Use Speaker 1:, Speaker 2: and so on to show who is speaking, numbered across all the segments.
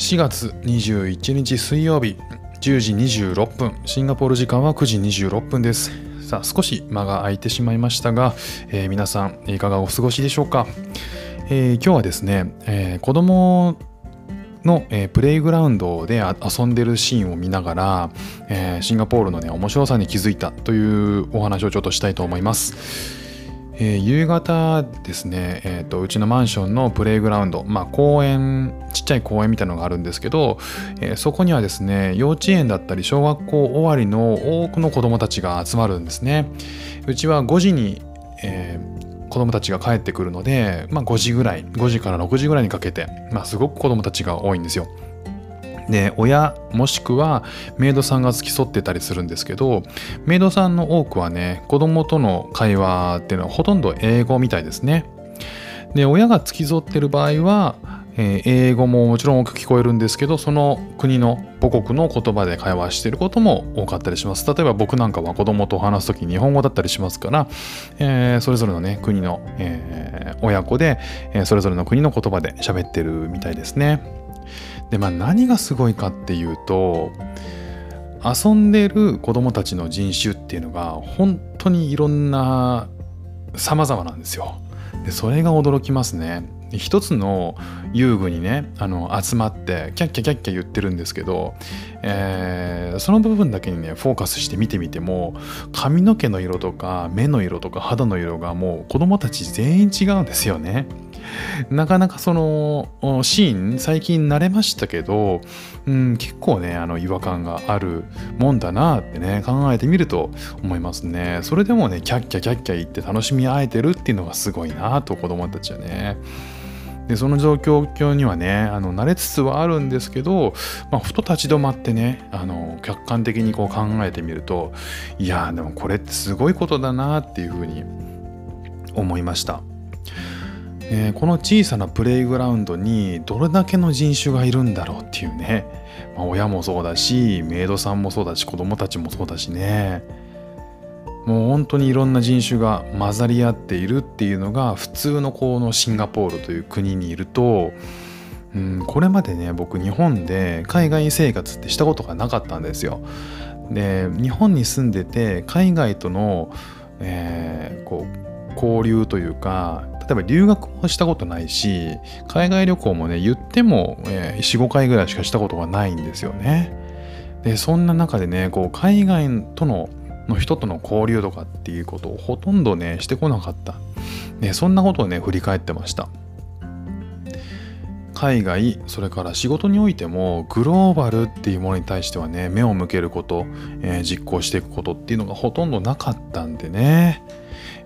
Speaker 1: 4月21日水曜日10時26分シンガポール時間は9時26分ですさあ少し間が空いてしまいましたが、えー、皆さんいかがお過ごしでしょうか、えー、今日はですね、えー、子供の、えー、プレイグラウンドで遊んでるシーンを見ながら、えー、シンガポールのね面白さに気づいたというお話をちょっとしたいと思います。えー、夕方ですね、えーと、うちのマンションのプレイグラウンド、まあ、公園ちっちゃい公園みたいなのがあるんですけど、えー、そこにはですね幼稚園だったり小学校終わりの多くの子どもたちが集まるんですね。うちは5時に、えー、子どもたちが帰ってくるので、まあ、5時ぐらい5時から6時ぐらいにかけて、まあ、すごく子どもたちが多いんですよ。で親もしくはメイドさんが付き添ってたりするんですけどメイドさんの多くはね子供との会話っていうのはほとんど英語みたいですね。で親が付き添ってる場合は、えー、英語ももちろん多く聞こえるんですけどその国の母国の言葉で会話してることも多かったりします。例えば僕なんかは子供と話す時日本語だったりしますから、えー、それぞれのね国の、えー、親子で、えそれぞれの国の言葉で喋ってるみたいですね。でまあ何がすごいかっていうと遊んでる子供たちの人種っていうのが本当にいろんな様々なんですよ。でそれが驚きますね。一つの遊具にねあの集まってキャッキャキャッキャ言ってるんですけど、えー、その部分だけにねフォーカスして見てみても髪の毛の色とか目の色とか肌の色がもう子供たち全員違うんですよね。なかなかそのシーン最近慣れましたけど、うん、結構ねあの違和感があるもんだなってね考えてみると思いますねそれでもねキャッキャキャッキャ言って楽しみ合えてるっていうのがすごいなと子供たちはねでその状況にはねあの慣れつつはあるんですけど、まあ、ふと立ち止まってねあの客観的にこう考えてみるといやでもこれってすごいことだなっていうふうに思いました。えー、この小さなプレイグラウンドにどれだけの人種がいるんだろうっていうね、まあ、親もそうだしメイドさんもそうだし子供たちもそうだしねもう本当にいろんな人種が混ざり合っているっていうのが普通のこのシンガポールという国にいると、うん、これまでね僕日本で海外生活ってしたことがなかったんですよ。で日本に住んでて海外との、えー、こう交流というか例えば留学もしたことないし海外旅行もね言っても、えー、45回ぐらいしかしたことがないんですよね。でそんな中でねこう海外とのの人との交流とかっていうことをほとんどねしてこなかった。ね、そんなことをね振り返ってました。海外それから仕事においてもグローバルっていうものに対してはね目を向けること、えー、実行していくことっていうのがほとんどなかったんでね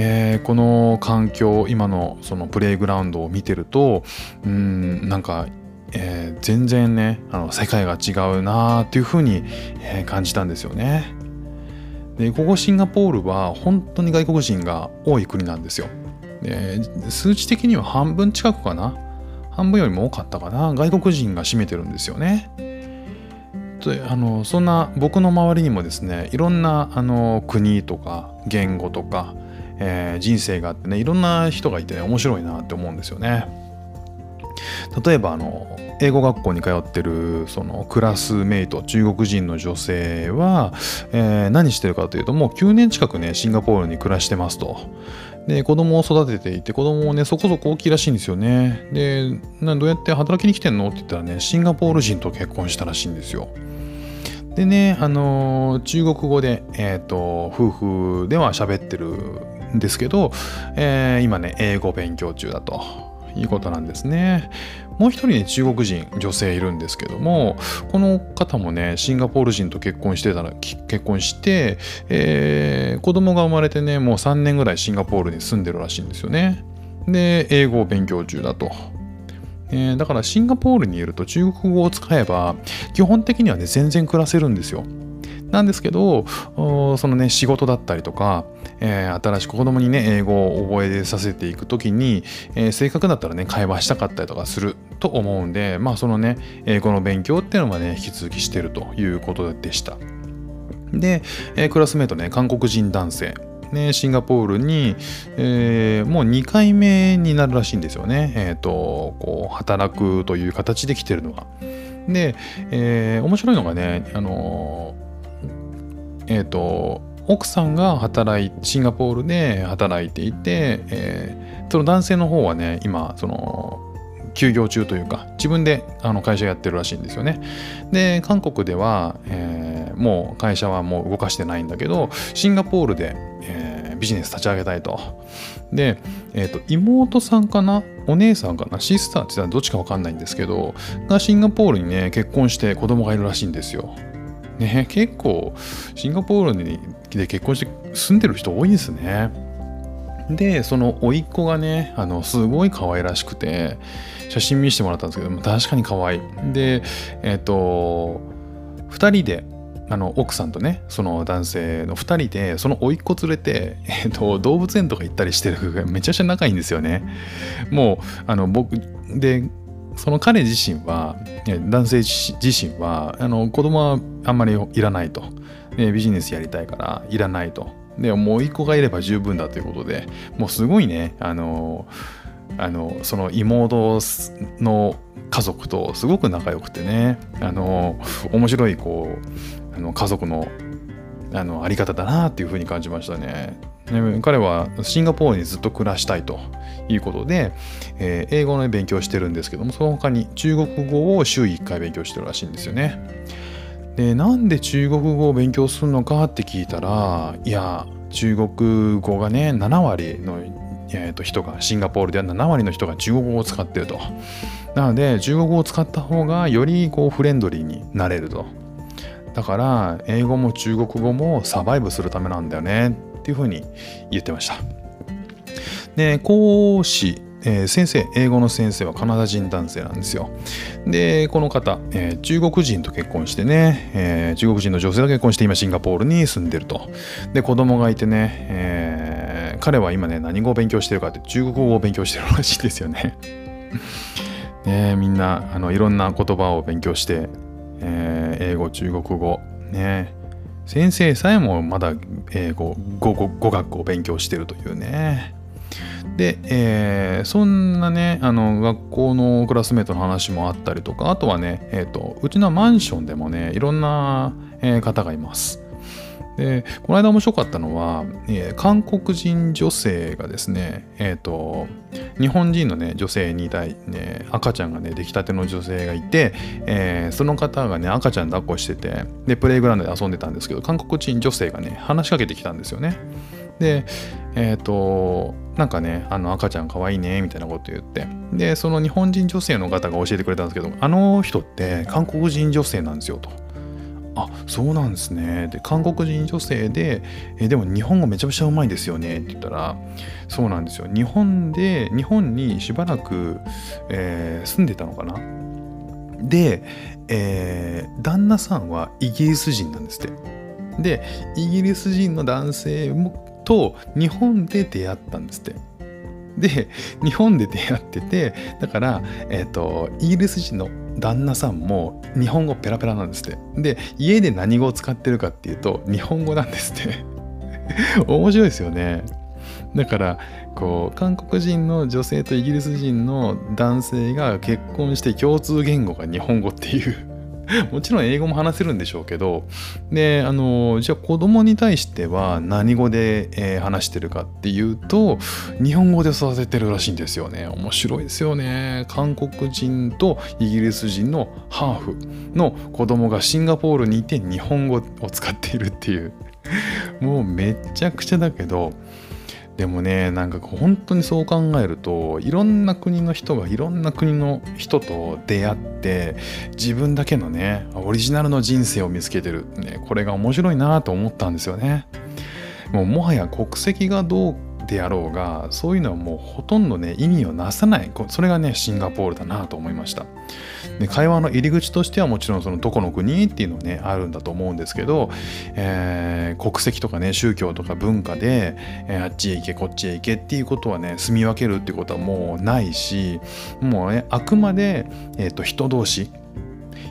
Speaker 1: えー、この環境今のそのプレイグラウンドを見てるとうんなんか、えー、全然ねあの世界が違うなっていうふうに、えー、感じたんですよね。でここシンガポールは本当に外国人が多い国なんですよ。で数値的には半分近くかな？半分よりも多かったかな？外国人が占めてるんですよね。あのそんな僕の周りにもですねいろんなあの国とか言語とかえー、人生があってねいろんな人がいて、ね、面白いなって思うんですよね。例えばあの英語学校に通ってるそのクラスメイト中国人の女性は、えー、何してるかというともう9年近くねシンガポールに暮らしてますと。で子供を育てていて子供もねそこそこ大きいらしいんですよね。でどうやって働きに来てんのって言ったらねシンガポール人と結婚したらしいんですよ。でね、あのー、中国語で、えーと、夫婦では喋ってるですけど、えー、今ね、英語勉強中だということなんですね。もう一人ね、中国人、女性いるんですけども、この方もね、シンガポール人と結婚してたら、結婚して、えー、子供が生まれてね、もう3年ぐらいシンガポールに住んでるらしいんですよね。で、英語を勉強中だと。えー、だからシンガポールにいると中国語を使えば基本的にはね全然暮らせるんですよ。なんですけど、そのね、仕事だったりとか、えー、新しく子供にね、英語を覚えさせていくときに、えー、せっかくだったらね、会話したかったりとかすると思うんで、まあ、そのね、英語の勉強っていうのはね、引き続きしてるということでした。で、えー、クラスメートね、韓国人男性。ね、シンガポールに、えー、もう2回目になるらしいんですよね。えっ、ー、と、こう、働くという形で来てるのは。で、えー、面白いのがね、あの、えっ、と、奥さんが働いシンガポールで働いていて、えー、その男性の方はね今その休業中というか自分であの会社やってるらしいんですよね。で韓国では、えー、もう会社はもう動かしてないんだけどシンガポールで、えー、ビジネス立ち上げたいと。で、えーと、妹さんかなお姉さんかなシスターって言ったらどっちか分かんないんですけどがシンガポールにね結婚して子供がいるらしいんですよ。ね結構シンガポールで結婚して住んでる人多いですね。でその甥っ子がねあのすごい可愛らしくて写真見せてもらったんですけど確かに可愛い。でえっ、ー、と2人であの奥さんとねその男性の2人でその甥っ子連れて、えーと、動物園とか行ったりしてる。めちゃくちゃ仲いいんですよね。もうあの僕でその彼自身は男性自身はあの子供はあんまりいらないと。ビジネスやりたいからいらないと。でもう一個がいれば十分だということでもうすごいねあのあのその妹の家族とすごく仲良くてねあの面白いこうあの家族のあのあり方だなっていうふうに感じましたね。彼はシンガポールにずっと暮らしたいということで、えー、英語の勉強してるんですけどもその他に中国語を週1回勉強してるらしいんですよね。でなんで中国語を勉強するのかって聞いたらいや中国語がね7割の、えー、と人がシンガポールでは7割の人が中国語を使ってるとなので中国語を使った方がよりこうフレンドリーになれるとだから英語も中国語もサバイブするためなんだよねっていうふうに言ってましたで講師えー、先生、英語の先生はカナダ人男性なんですよ。で、この方、えー、中国人と結婚してね、えー、中国人の女性と結婚して今シンガポールに住んでると。で、子供がいてね、えー、彼は今ね、何語を勉強してるかって中国語を勉強してるらしいですよね。ねみんなあのいろんな言葉を勉強して、えー、英語、中国語、ね、先生さえもまだ英語語語学を勉強してるというね。で、えー、そんなね、あの、学校のクラスメートの話もあったりとか、あとはね、え、ー、と、うちのマンションでもね、いろんな、えー、方がいます。で、この間面白かったのは、えー、韓国人女性がですね、えっ、ー、と、日本人のね、女性2代、ね、赤ちゃんがね、出来たての女性がいて、えー、その方がね、赤ちゃん抱っこしてて、で、プレイグラウンドで遊んでたんですけど、韓国人女性がね、話しかけてきたんですよね。で、えっ、ー、と、なんかね、あの赤ちゃんかわいいね、みたいなこと言って。で、その日本人女性の方が教えてくれたんですけど、あの人って韓国人女性なんですよと。あ、そうなんですね。で、韓国人女性で、えでも日本語めちゃくちゃうまいですよねって言ったら、そうなんですよ。日本で、日本にしばらく、えー、住んでたのかな。で、えー、旦那さんはイギリス人なんですって。で、イギリス人の男性もと日本で出会ったんですって。で日本で出会っててだから、えーと、イギリス人の旦那さんも日本語ペラペラなんですって。で家で何語を使ってるかっていうと日本語なんですって。面白いですよね。だからこう韓国人の女性とイギリス人の男性が結婚して共通言語が日本語っていう。もちろん英語も話せるんでしょうけど、で、あの、じゃあ子供に対しては何語で、え、話してるかっていうと、日本語で育ててるらしいんですよね。面白いですよね。韓国人とイギリス人のハーフの子供がシンガポールにいて日本語を使っているっていう。もうめちゃくちゃだけど、でもねなんか本当にそう考えるといろんな国の人がいろんな国の人と出会って自分だけのねオリジナルの人生を見つけてる、ね、これが面白いなと思ったんですよね。もうもはや国籍がどうであろうがそういうのはもうほとんどね意味をなさないそれがねシンガポールだなと思いました。で会話の入り口としてはもちろんそのどこの国っていうのねあるんだと思うんですけど、えー、国籍とかね宗教とか文化で、えー、あっちへ行けこっちへ行けっていうことはね住み分けるっていうことはもうないしもうねあくまで、えーと、人同士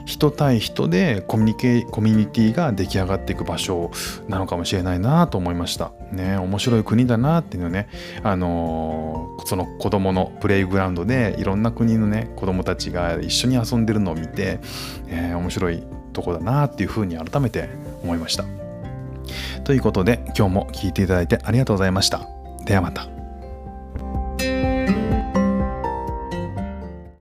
Speaker 1: 人対人でコミュニケコミュニティが出来上がっていく場所なのかもしれないなと思いました。ね面白い国だなっていうのねあのー、その子供のプレイグラウンドでいろんな国のね子供たちが一緒に遊んでるのを見て、えー、面白いとこだなっていうふうに改めて思いました。ということで今日も聞いていただいてありがとうございました。ではまた。